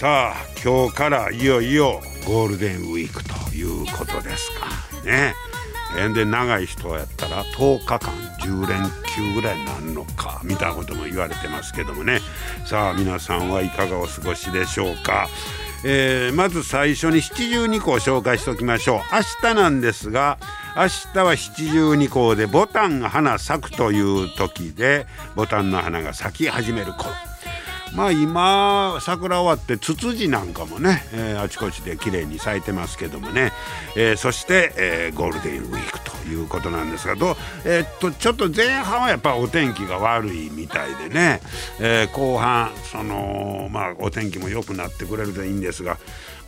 さあ今日からいよいよゴールデンウィークということですか。ね。で長い人やったら10日間10連休ぐらいになるのかみたいなことも言われてますけどもね。さあ皆さんはいかがお過ごしでしょうか。えー、まず最初に七十二校紹介しておきましょう。明日なんですが明日は七十二校でボタンが花咲くという時でボタンの花が咲き始める頃。まあ今桜終わってツツジなんかもね、えー、あちこちで綺麗に咲いてますけどもね、えー、そして、えー、ゴールデンウィークということなんですがどう、え、っとちょっと前半はやっぱお天気が悪いみたいでね、え後半そのまあお天気も良くなってくれるといいんですが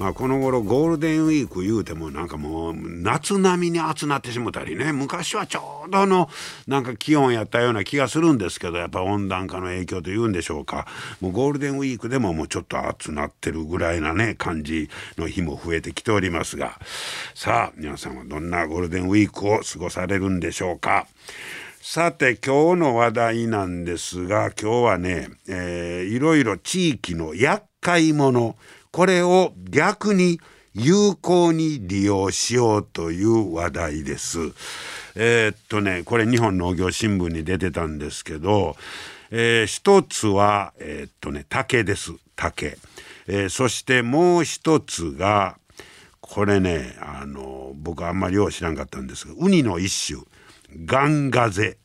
まあ、この頃ゴールデンウィーク言うてもなんかもう夏並みに暑なってしもたりね。昔はちょうどのなんか気温やったような気がするんですけどやっぱ温暖化の影響というんでしょうか。もうゴールデンウィークでももうちょっと暑なってるぐらいなね感じの日も増えてきておりますが。さあ皆さんはどんなゴールデンウィークを過ごされるんでしょうか。さて今日の話題なんですが今日はね、えー、いろいろ地域の厄介者これを逆に有効に利用しようという話題です。えー、っとねこれ日本農業新聞に出てたんですけど、えー、一つはえー、っとね竹です。竹、えー、そしてもう一つがこれねあの僕あんまりよう知らんかったんですがウニの一種。ガンガゼ。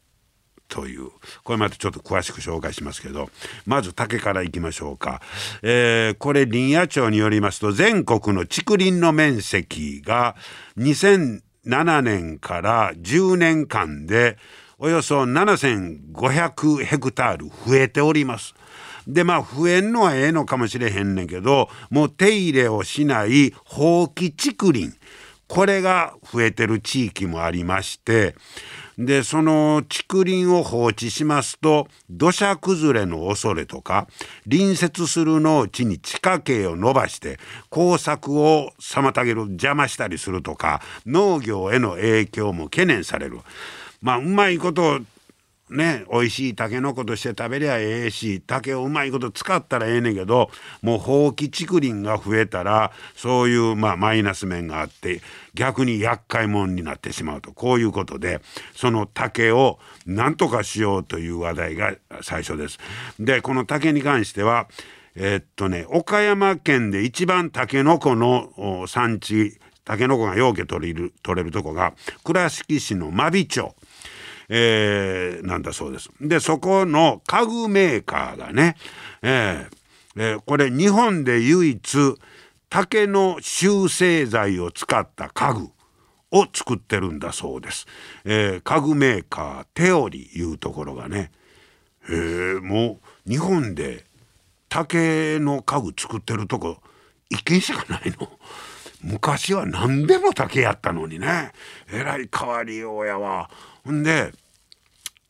という。これまたちょっと詳しく紹介しますけどまず竹からいきましょうか、えー、これ林野庁によりますと全国の竹林の面積が2007年から10年間でおよそ7500ヘクタール増えております。でまあ増えんのはええのかもしれへんねんけどもう手入れをしない放棄竹林。これが増えてる地域もありましてでその竹林を放置しますと土砂崩れの恐れとか隣接する農地に地下茎を伸ばして耕作を妨げる邪魔したりするとか農業への影響も懸念される。まあうまいことね美味しいたけのことして食べりゃええし竹をうまいこと使ったらええねんけどもう放棄竹林が増えたらそういうまあマイナス面があって逆に厄介者になってしまうとこういうことでその竹を何とかしようという話題が最初です。でこの竹に関してはえー、っとね岡山県で一番たけのこの産地たけのこがようけ取れる取れるとこが倉敷市の真備町。えー、なんだそうです。でそこの家具メーカーがね、えーえー、これ日本で唯一竹の集成材を使った家具を作ってるんだそうです。えー、家具メーカーテオリいうところがね、えー、もう日本で竹の家具作ってるとこ一軒しかないの。昔は何でも竹やったのにねえらい変わりようやわ。ほんで、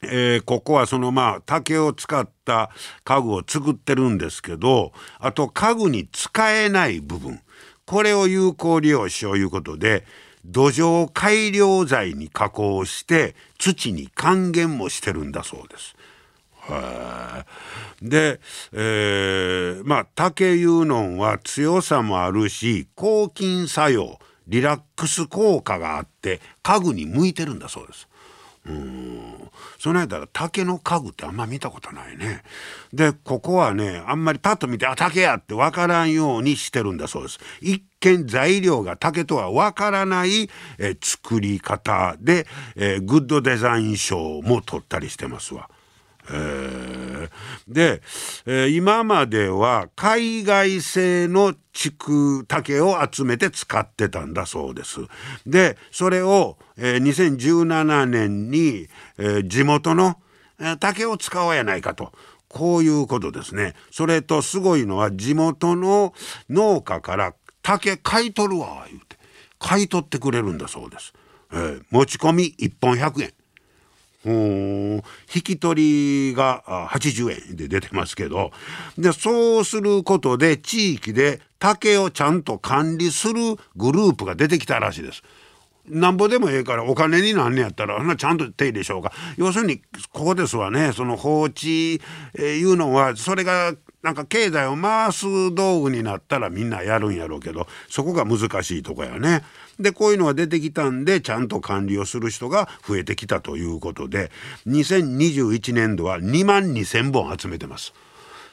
えー、ここはそのまあ竹を使った家具を作ってるんですけどあと家具に使えない部分これを有効利用しよういうことで土壌改良材に加工して土に還元もしてるんだそうです。で、えー、まあ竹いうのは強さもあるし抗菌作用リラックス効果があって家具に向いてるんだそうです。うんその間竹の家具ってあんま見たことないね。でここはねあんまりパッと見てあ竹やって分からんようにしてるんだそうです。一見材料が竹とは分からないえ作り方でえグッドデザイン賞も取ったりしてますわ。え、で、えー、今までは海外製の竹竹を集めて使ってたんだそうです。でそれを、えー、2017年に、えー、地元の、竹を使おうやないかと。こういうことですね。それとすごいのは地元の農家から竹買い取るわ言うて買い取ってくれるんだそうです、えー、持ち込み1本100円引き取りが80円で出てますけど。でそうすることで地域で竹をちゃんと管理するグループが出てきたらしいです。なんぼでもええからお金になんねやったらなちゃんと手入れしようか。要するにここですわね。その放置、いうのはそれがなんか経済を回す道具になったらみんなやるんやろうけどそこが難しいとこやね。でこういうのが出てきたんでちゃんと管理をする人が増えてきたということで2021年度は2万2,000本集めてます。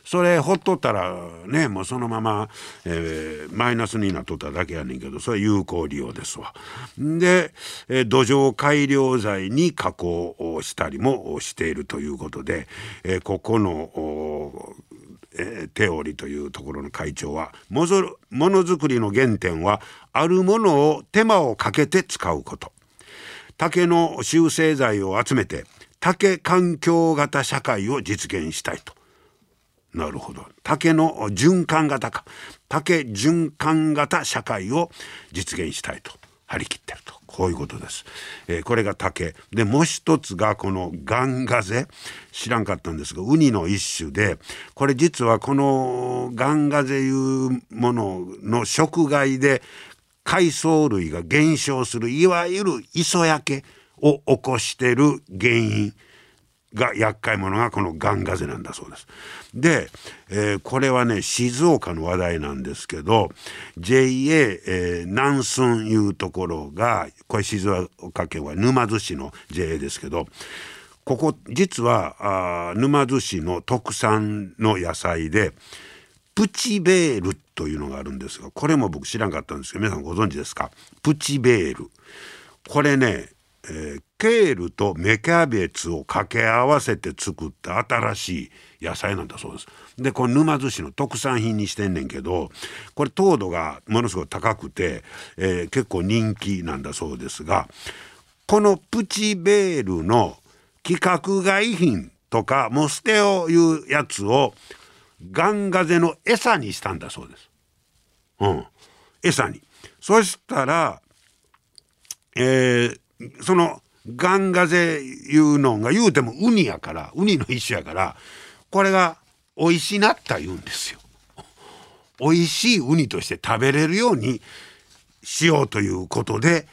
それほっとったらねもうそのまま、えー、マイナスになっとっただけやねんけどそれ有効利用ですわ。で、えー、土壌改良剤に加工をしたりもしているということで、えー、ここのえー、テオリというところの会長はものづくりの原点はあるものを手間をかけて使うこと。竹の修正剤を集めて竹環境型社会を実現したいと。なるほど。竹の循環型か。竹循環型社会を実現したいと。張り切ってると。こういうことです、えー、これが竹。でもう一つがこのガンガゼ。知らんかったんですがウニの一種でこれ実はこのガンガゼいうものの食害で海藻類が減少するいわゆる磯焼けを起こしてる原因。が厄介者がこのガンガゼなんだそうです。で、えー、これはね静岡の話題なんですけど JA、えー、南寸いうところがこれ静岡県は沼津市の JA ですけどここ実はあ沼津市の特産の野菜でプチベールというのがあるんですがこれも僕知らんかったんですけど皆さんご存知ですか？プチベールこれねえー、ケールと芽キャベツを掛け合わせて作った新しい野菜なんだそうです。でこれ沼津市の特産品にしてんねんけどこれ糖度がものすごい高くて、えー、結構人気なんだそうですがこのプチベールの規格外品とかモステオいうやつをガンガゼの餌にしたんだそうです。うん、餌に。そしたら、えー、そのガンガゼいうのが言うてもウニやからウニの一種やからこれが美味しなった言うんですよ。美味しいウニとして食べれるようにしようということで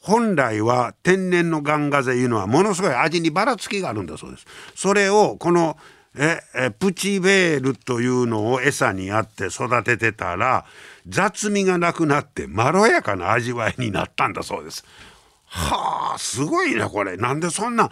本来は天然のガンガゼいうのはものすごい味にばらつきがあるんだそうです。それをこのええプチベールというのを餌にあって育ててたら雑味がなくなってまろやかな味わいになったんだそうです。はあすごいねこれなんでそんな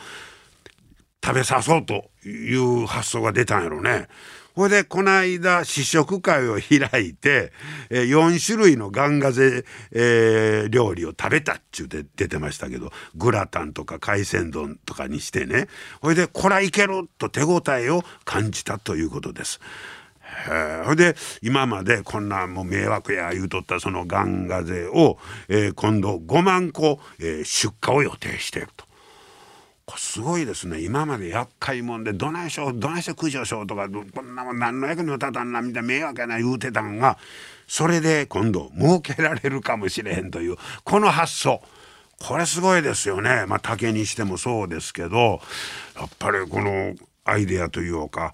食べさそうという発想が出たんやろね。ほいでこの間試食会を開いて、えー、4種類のガンガゼ、えー、料理を食べたっちゅうて出てましたけどグラタンとか海鮮丼とかにしてねほいでこらいけると手応えを感じたということです。ほいで今までこんなもう迷惑や言うとったそのガンガゼを、えー、今度5万個、えー、出荷を予定していると。すごいですね。今まで厄介もんでどないしょうどないして駆除しようとかこんなもん何の役にも立たんなみたいな迷惑やな言うてたんがそれで今度儲けられるかもしれへんというこの発想。これすごいですよね。まあ竹にしてもそうですけどやっぱりこのアイデアというか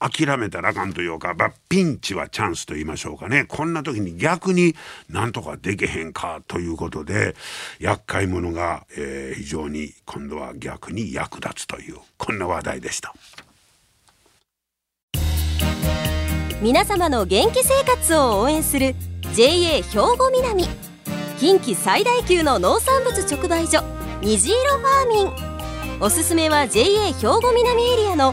諦めたらあかんというか、まあ、ピンチはチャンスと言いましょうかね。こんな時に逆になんとかできへんかということで厄介者が、えー、非常に今度は逆に役立つというこんな話題でした。皆様の元気生活を応援する JA 兵庫南。近畿最大級の農産物直売所虹色ファーミン。おすすめは JA 兵庫南エリアの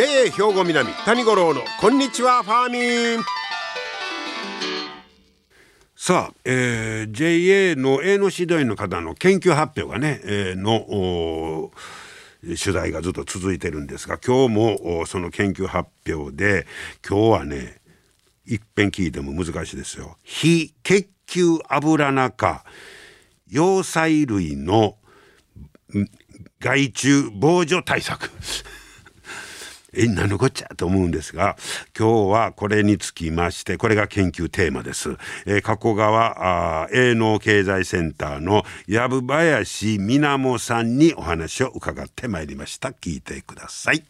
JA 兵庫南谷五郎のこんにちはファーミンさあ、えー、JA の A の指導員の方の研究発表がね、えー、の取材がずっと続いてるんですが今日もその研究発表で今日はね一遍聞いても難しいですよ。非血球油中葉菜類の害虫防除対策え何のこっちゃと思うんですが今日はこれにつきましてこれが研究テーマです、えー、加古川営農経済センターの藪林みなもさんにお話を伺ってまいりました。聞いてください。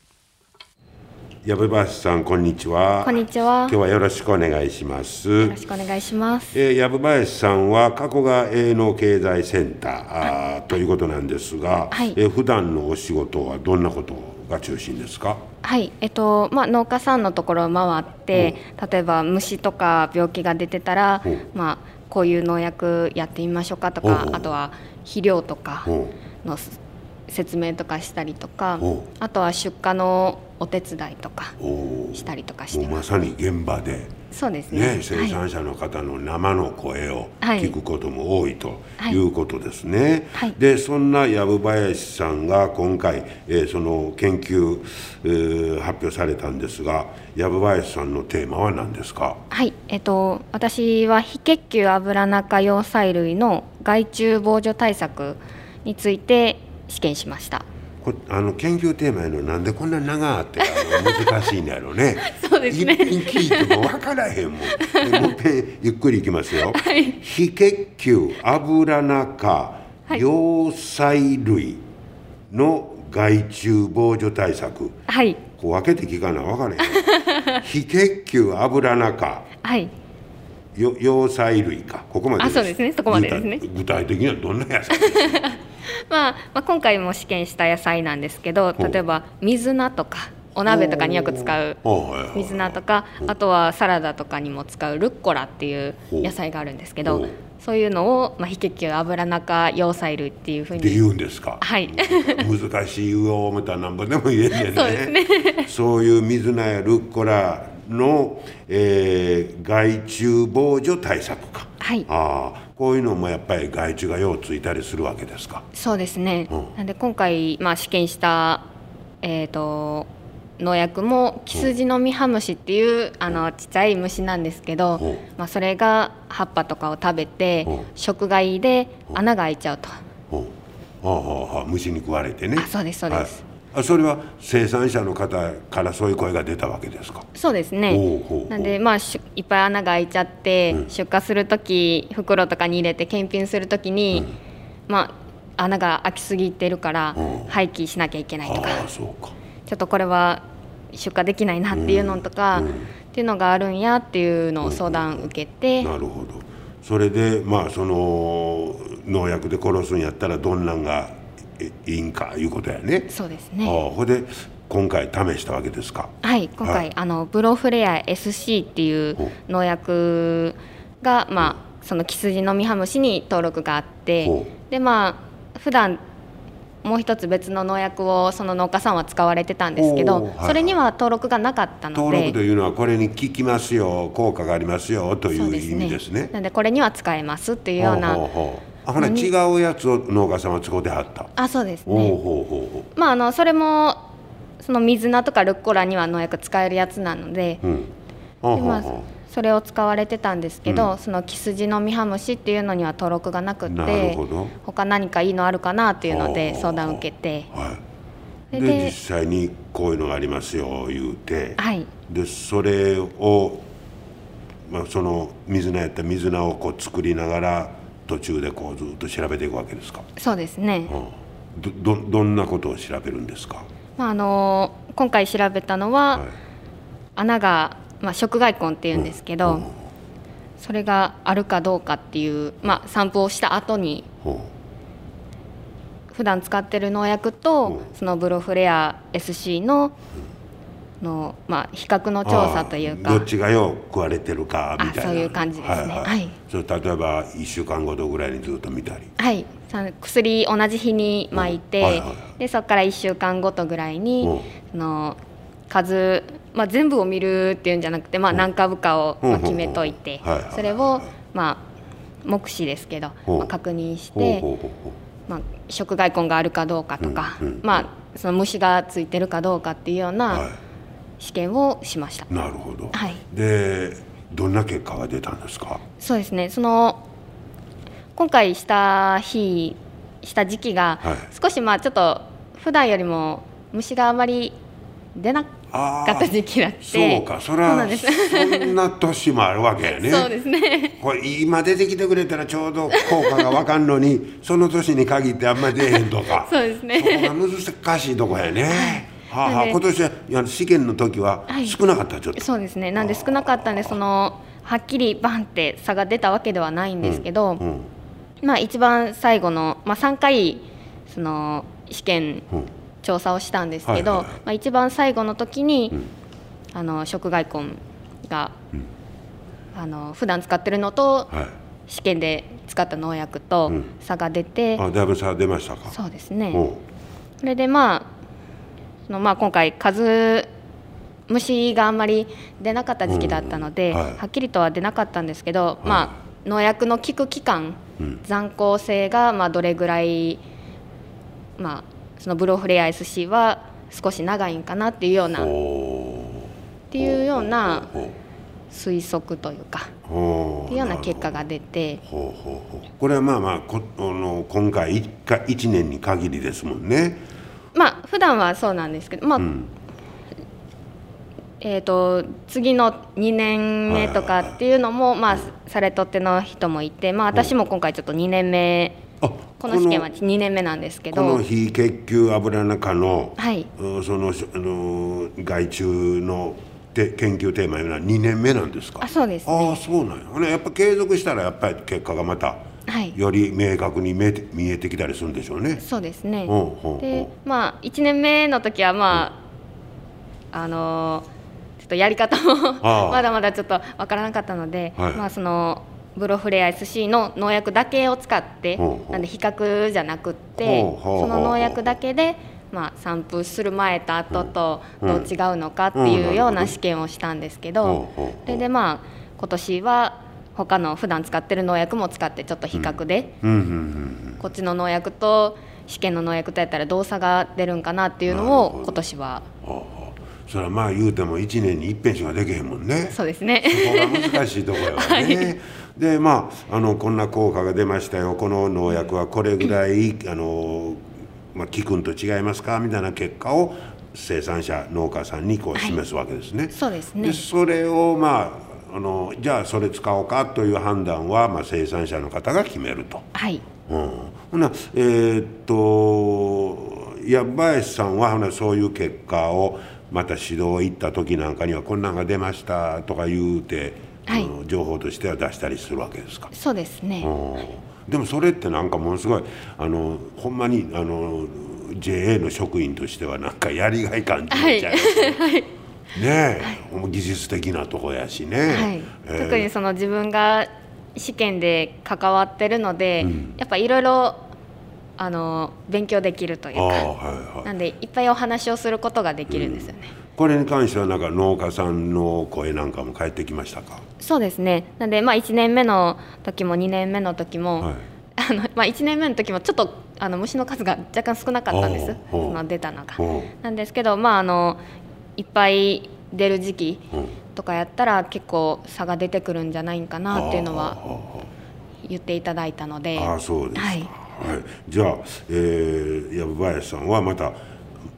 藪林さんこんにちは。こんにちは。今日はよろしくお願いします。よろしくお願いします。えー、藪林さんは加古川営農経済センターあということなんですが、はい、えー、普段のお仕事はどんなことが中心ですか？はいえっとまあ、農家さんのところを回って、例えば虫とか病気が出てたら、まあ、こういう農薬やってみましょうかとかあとは肥料とかの説明とかしたりとかあとは出荷のお手伝いとかしたりとかしてまさに現場でそうですね、ね、生産者の方の生の声を聞くことも多いとい。うことですね。はい、でそんな藪林さんが今回、えー、その研究、えー、発表されたんですが藪林さんのテーマは何ですか？はい。えっと私は非血球油中葉菜類の害虫防除対策について試験しました。こあの研究テーマやのなんでこんな長って難しいんやろね。そうですね。聞いても分からへんもん。もうぺゆっくりいきますよ、はい、非血球油中葉菜類の害虫防除対策。はい。こう分けて聞かな分からへん。非血球油中はい葉菜類か。ここまであそうですね。そこまでですね。具体的にはどんな野菜 まあ、まあ今回も試験した野菜なんですけど例えば水菜とかお鍋とかによく使う水菜とかあとはサラダとかにも使うルッコラっていう野菜があるんですけどそういうのを、まあ、非血球油中葉菜類っていうふうにって言うんですか？はい。難しい上を思ったらなんぼでも言えんねんね。そうですね。そういう水菜やルッコラの、えー、害虫防除対策か。はい。ああこういうのもやっぱり害虫がようついたりするわけですか。そうですね、うん、なんで今回、まあ、試験したえっ、ー、と農薬もキスジのミハムシっていう、あのちっちゃい虫なんですけど、まあ、それが葉っぱとかを食べて、食害で穴が開いちゃうと。はあはあ、虫に食われてね。あそうですそうです。あそれは生産者の方からそういう声が出たわけですか？そうですね。なんでまあいっぱい穴が開いちゃって、うん、出荷する時袋とかに入れて検品する時に、うん、まあ穴が開きすぎてるから廃棄しなきゃいけないとか。ちょっとこれは出荷できないなっていうのとか、うん、っていうのがあるんやっていうのを相談受けて、なるほど。それでまあその農薬で殺すんやったらどんなんがいいんかいうことやね。そうですね。あほで今回試したわけですか？はい今回、はい、あのブロフレア SC っていう農薬がまあそのキスジのミハムシに登録があってでまあ普段もう一つ別の農薬をその農家さんは使われてたんですけど、はいはい、それには登録がなかったので。登録というのはこれに効きますよ効果がありますよという意味ですね。なのでこれには使えますっていうようなあほな違うやつを農家さんは使うてはった。あそうですね。ほうほうほうまああのそれもその水菜とかルッコラには農薬使えるやつなので,、うん、でまあそれを使われてたんですけど、うん、そのキスジのミハムシっていうのには登録がなくて他何かいいのあるかなっていうので相談を受けて、はい、で実際にこういうのがありますよ言うて、はい、でそれを、まあ、その水菜やった水菜をこう作りながら途中でこうずっと調べていくわけですか？そうですね、うん、どどんなことを調べるんですか、まあ、あの今回調べたのは、はい、穴が、まあ、食害根っていうんですけど、うん。うん、それがあるかどうかっていう、まあ、散布をした後に、うん、普段使ってる農薬と、そのブロフレア SC の、の、まあ、比較の調査というか。どっちがよう食われてるかみたいな。そういう感じですね。はい、はい。はい、それ例えば1週間ごとぐらいにずっと見たり。はい。薬同じ日に巻いて、はいはいはい、でそこから1週間ごとぐらいに、その数、まあ、全部を見るっていうんじゃなくて、まあ、何株かを、まあ、決めといて、それを、まあ、目視ですけど、まあ、確認してまあ、食害根があるかどうかとか、うんうんまあ、その虫がついてるかどうかっていうよううはな試験をしました。いなるほど、はい。でどんな結果が出たんですか？そうですね。その今回した日した時期がはい。少しまあちょっと普段よりも虫があまり出なあかった時期だって。そうか。それはそうなんな年もあるわけやね。そうですね。これ今出てきてくれたらちょうど効果が分かんのにその年に限ってあんまり出えへんとか。そうですね。そこが難しいとこやね、はあはあ、なんで。今年は試験の時ははい。少なかったちょっと、そうですね。なんで少なかったんでそのはっきりバンって差が出たわけではないんですけど、うん。まあ一番最後の、まあ、3回その試験うん。調査をしたんですけど、はいはいはい。まあ、一番最後の時に、ん。あの食害根が、うん。あの普段使ってるのとはい。試験で使った農薬とうん。差が出て、あだいぶ差出ましたか。そうですね。それでまあそのまあ今回数虫があんまり出なかった時期だったので、うん。はい。はっきりとは出なかったんですけど、い。まあ農薬の効く期間、うん。残効性がまあどれぐらいまあそのブロフレア SC は少し長いんかなっていうようなっおていうような推測というかっていうような結果が出てこれはまあまあこあの今回一回一年に限りですもんね。まあ普段はそうなんですけどまあ、うん。えー、と次の2年目とかっていうのも、まあ、されとっての人もいて、まあ、私も今回ちょっと2年目あこの試験は2年目なんですけこのど非血球油中の、はい。うんそのあの害虫のて研究テーマいうのは2年目なんですか？あそうですね。ああそうなんや。ほなやっぱ継続したらやっぱり結果がまたはい。より明確に見えて見えてきたりするんでしょうね。そうですね。ほうほうほう。でまあ1年目の時はまああのーちょっとやり方も まだまだちょっとわからなかったので、はい。まあそのブロフレア SC の農薬だけを使ってなんで比較じゃなくってその農薬だけでまあ散布する前と後とうん。どう違うのかっていうような試験をしたんですけどそれでまあ今年は他の普段使ってる農薬も使ってちょっと比較で。こっちの農薬と試験の農薬とやったら動差が出るんかなっていうのを今年はそれはまあ言うても1年に一遍しかできへんもんね。そうですね。そこが難しいところやね。でまああのこんな効果が出ましたよ。この農薬はこれぐらいあの、まあ、効くんと違いますか？みたいな結果を生産者農家さんにこう示すわけですね。そうですね。でそれをまああのじゃあそれ使おうかという判断は、まあ、生産者の方が決めると。はい。うん、ほなえーっと矢林さんはほなそういう結果をまた指導行った時なんかにはこんなんが出ましたとか言うて、はい。情報としては出したりするわけですか？そうですね。うん。でもそれってなんかものすごいあのほんまにあの JA の職員としてはなんかやりがい感じちゃいますね。ねえ、もう技術的なとこやしね。はいえー特にその自分が試験で関わってるので、うんやっぱいろいろあの勉強できるというかはいはい。なんでいっぱいお話をすることができるんですよね、これに関してはなんか農家さんの声なんかも返ってきましたか？そうですねなんでまあ1年目の時も2年目の時も、はい。あのまあ、1年目の時もちょっとあの虫の数が若干少なかったんですその出たのが。うんなんですけど、まあ、あのいっぱい出る時期うんとかやったら結構差が出てくるんじゃないかなっていうのは言っていただいたのでああそうですか。ははいい。じゃあ、えー、藪林さんはまた。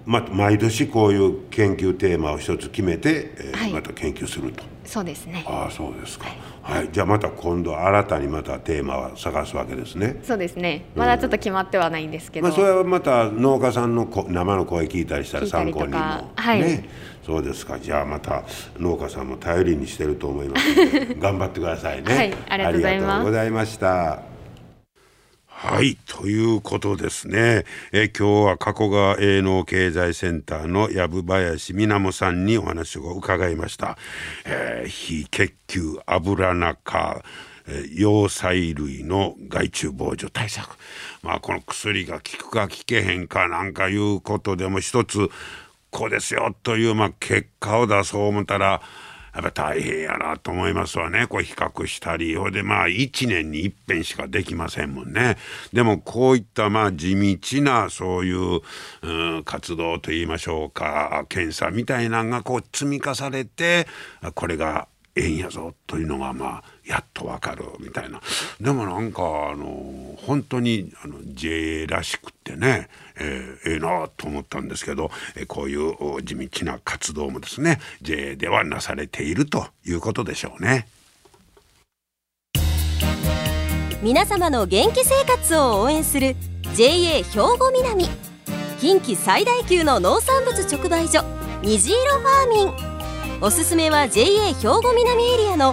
ま毎年こういう研究テーマを一つ決めて、えーはいまた研究すると。そうですね。ああそうですか。はい。じゃあまた今度新たにまたテーマは探すわけですね。そうですね。まだちょっと決まってはないんですけど、まあ、それはまた農家さんのこ生の声聞いたりしたら参考にも、かはい。ねそうですか。じゃあまた農家さんも頼りにしてると思います 頑張ってくださいね。はい。ありがとうございます。ありがとうございましたはいということですね。え今日は加古川営農経済センターの藪林みなもさんにお話を伺いました、えー非血球油中えー葉菜類の害虫防除対策。まあこの薬が効くか効けへんかなんかいうことでも一つこうですよという、まあ、結果を出そう思ったらやっぱ大変やなと思いますわね。こう比較したり。ほでまあ1年に一遍しかできませんもんね。でもこういったまあ地道なそういう、うん、活動といいましょうか検査みたいなのがこう積み重ねてこれがええんやぞというのがまあやっとわかるみたいな。でもなんかあの本当にあの JA らしくってねえー、ええなと思ったんですけど、えこういう地道な活動もですね JA ではなされているということでしょうね。皆様の元気生活を応援する JA 兵庫南。近畿最大級の農産物直売所虹色ファーミン。おすすめは JA 兵庫南エリアの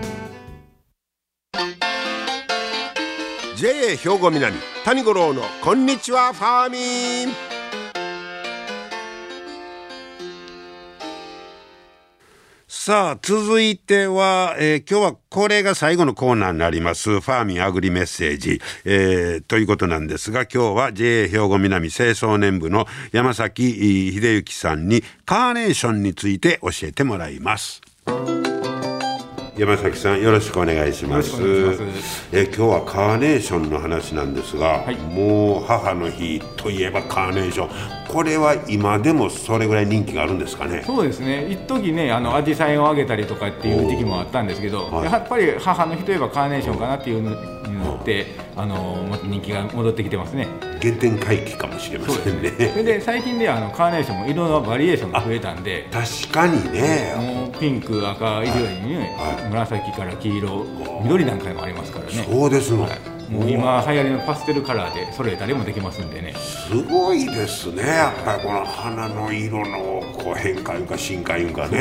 JA 兵庫南谷五郎のこんにちはファーミン。さあ続いては、えー、今日はこれが最後のコーナーになります。ファーミンアグリメッセージ、えー、ということなんですが今日は JA 兵庫南清掃年部の山崎秀幸さんにカーネーションについて教えてもらいます。山崎さんよろしくお願いします。え今日はカーネーションの話なんですが、はい、もう母の日といえばカーネーションこれは今でもそれぐらい人気があるんですかね？そうですね。一時ねあの紫陽花をあげたりとかっていう時期もあったんですけど、はい、やっぱり母の日といえばカーネーションかなっていうのになって、あのまた人気が戻ってきてますね。原点回帰かもしれませんね。それで最近であのカーネーションも色のバリエーションが増えたんで確かにね。もうピンク赤以上にね、はい、紫から黄色緑なんかもありますからね。そうですの、はいもう今流行りのパステルカラーでそれ誰もできますんでね。すごいですねやっぱりこの花の色のこう変化いうか進化いうかね。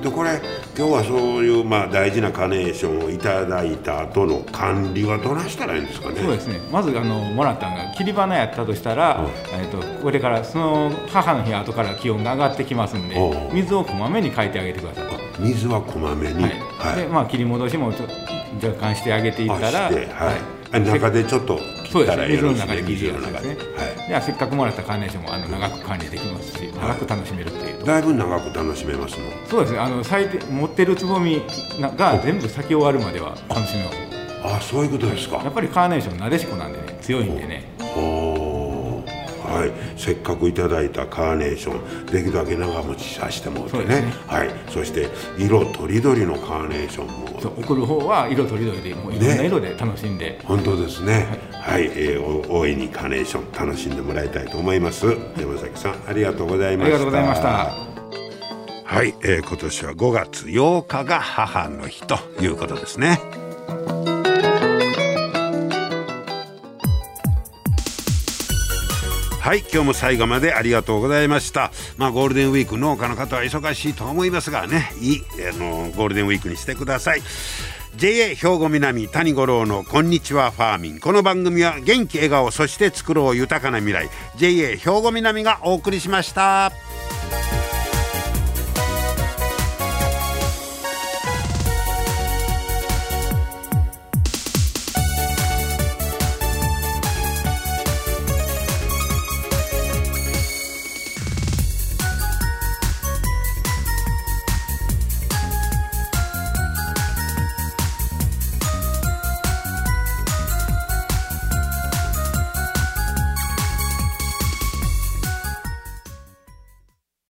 で、ね、これ今日はそういうまあ大事なカネーションをいただいた後の管理はどないしたらいいんですかね？そうですね。まずあのもらったのが切り花やったとしたら、えーと、これからその母の日後から気温が上がってきますんで水をこまめに変えてあげてください水はこまめに、はい、はい、でまあ切り戻しも若干してあげていったら、はい中でちょっと切ったら水の中で切るやつで。すね、はい、ではせっかくもらったカーネーションもあの長く管理できますし長く楽しめるっていう。だいぶ長く楽しめますのそうですね。あの咲いて持ってるつぼみが全部咲き終わるまでは楽しめます。あそういうことですか。やっぱりカーネーションなでしこなんでね強いんでねはい、せっかくいただいたカーネーションできるだけ長持ちさせてもらってね、ね、はい、そして色とりどりのカーネーションも。そう送る方は色とりどりでもういろんな色で楽しんで、ね、本当ですね。はい、はい、えー、大いにカーネーション楽しんでもらいたいと思います、山崎さんありがとうございました。ありがとうございました。はい、えー、今年は5月8日が母の日ということですねはい今日も最後までありがとうございました。まあゴールデンウィーク農家の方は忙しいと思いますがねいいあのゴールデンウィークにしてください。JA 兵庫南谷五郎のこんにちはファーミン。この番組は元気笑顔そして作ろう豊かな未来。JA 兵庫南がお送りしました。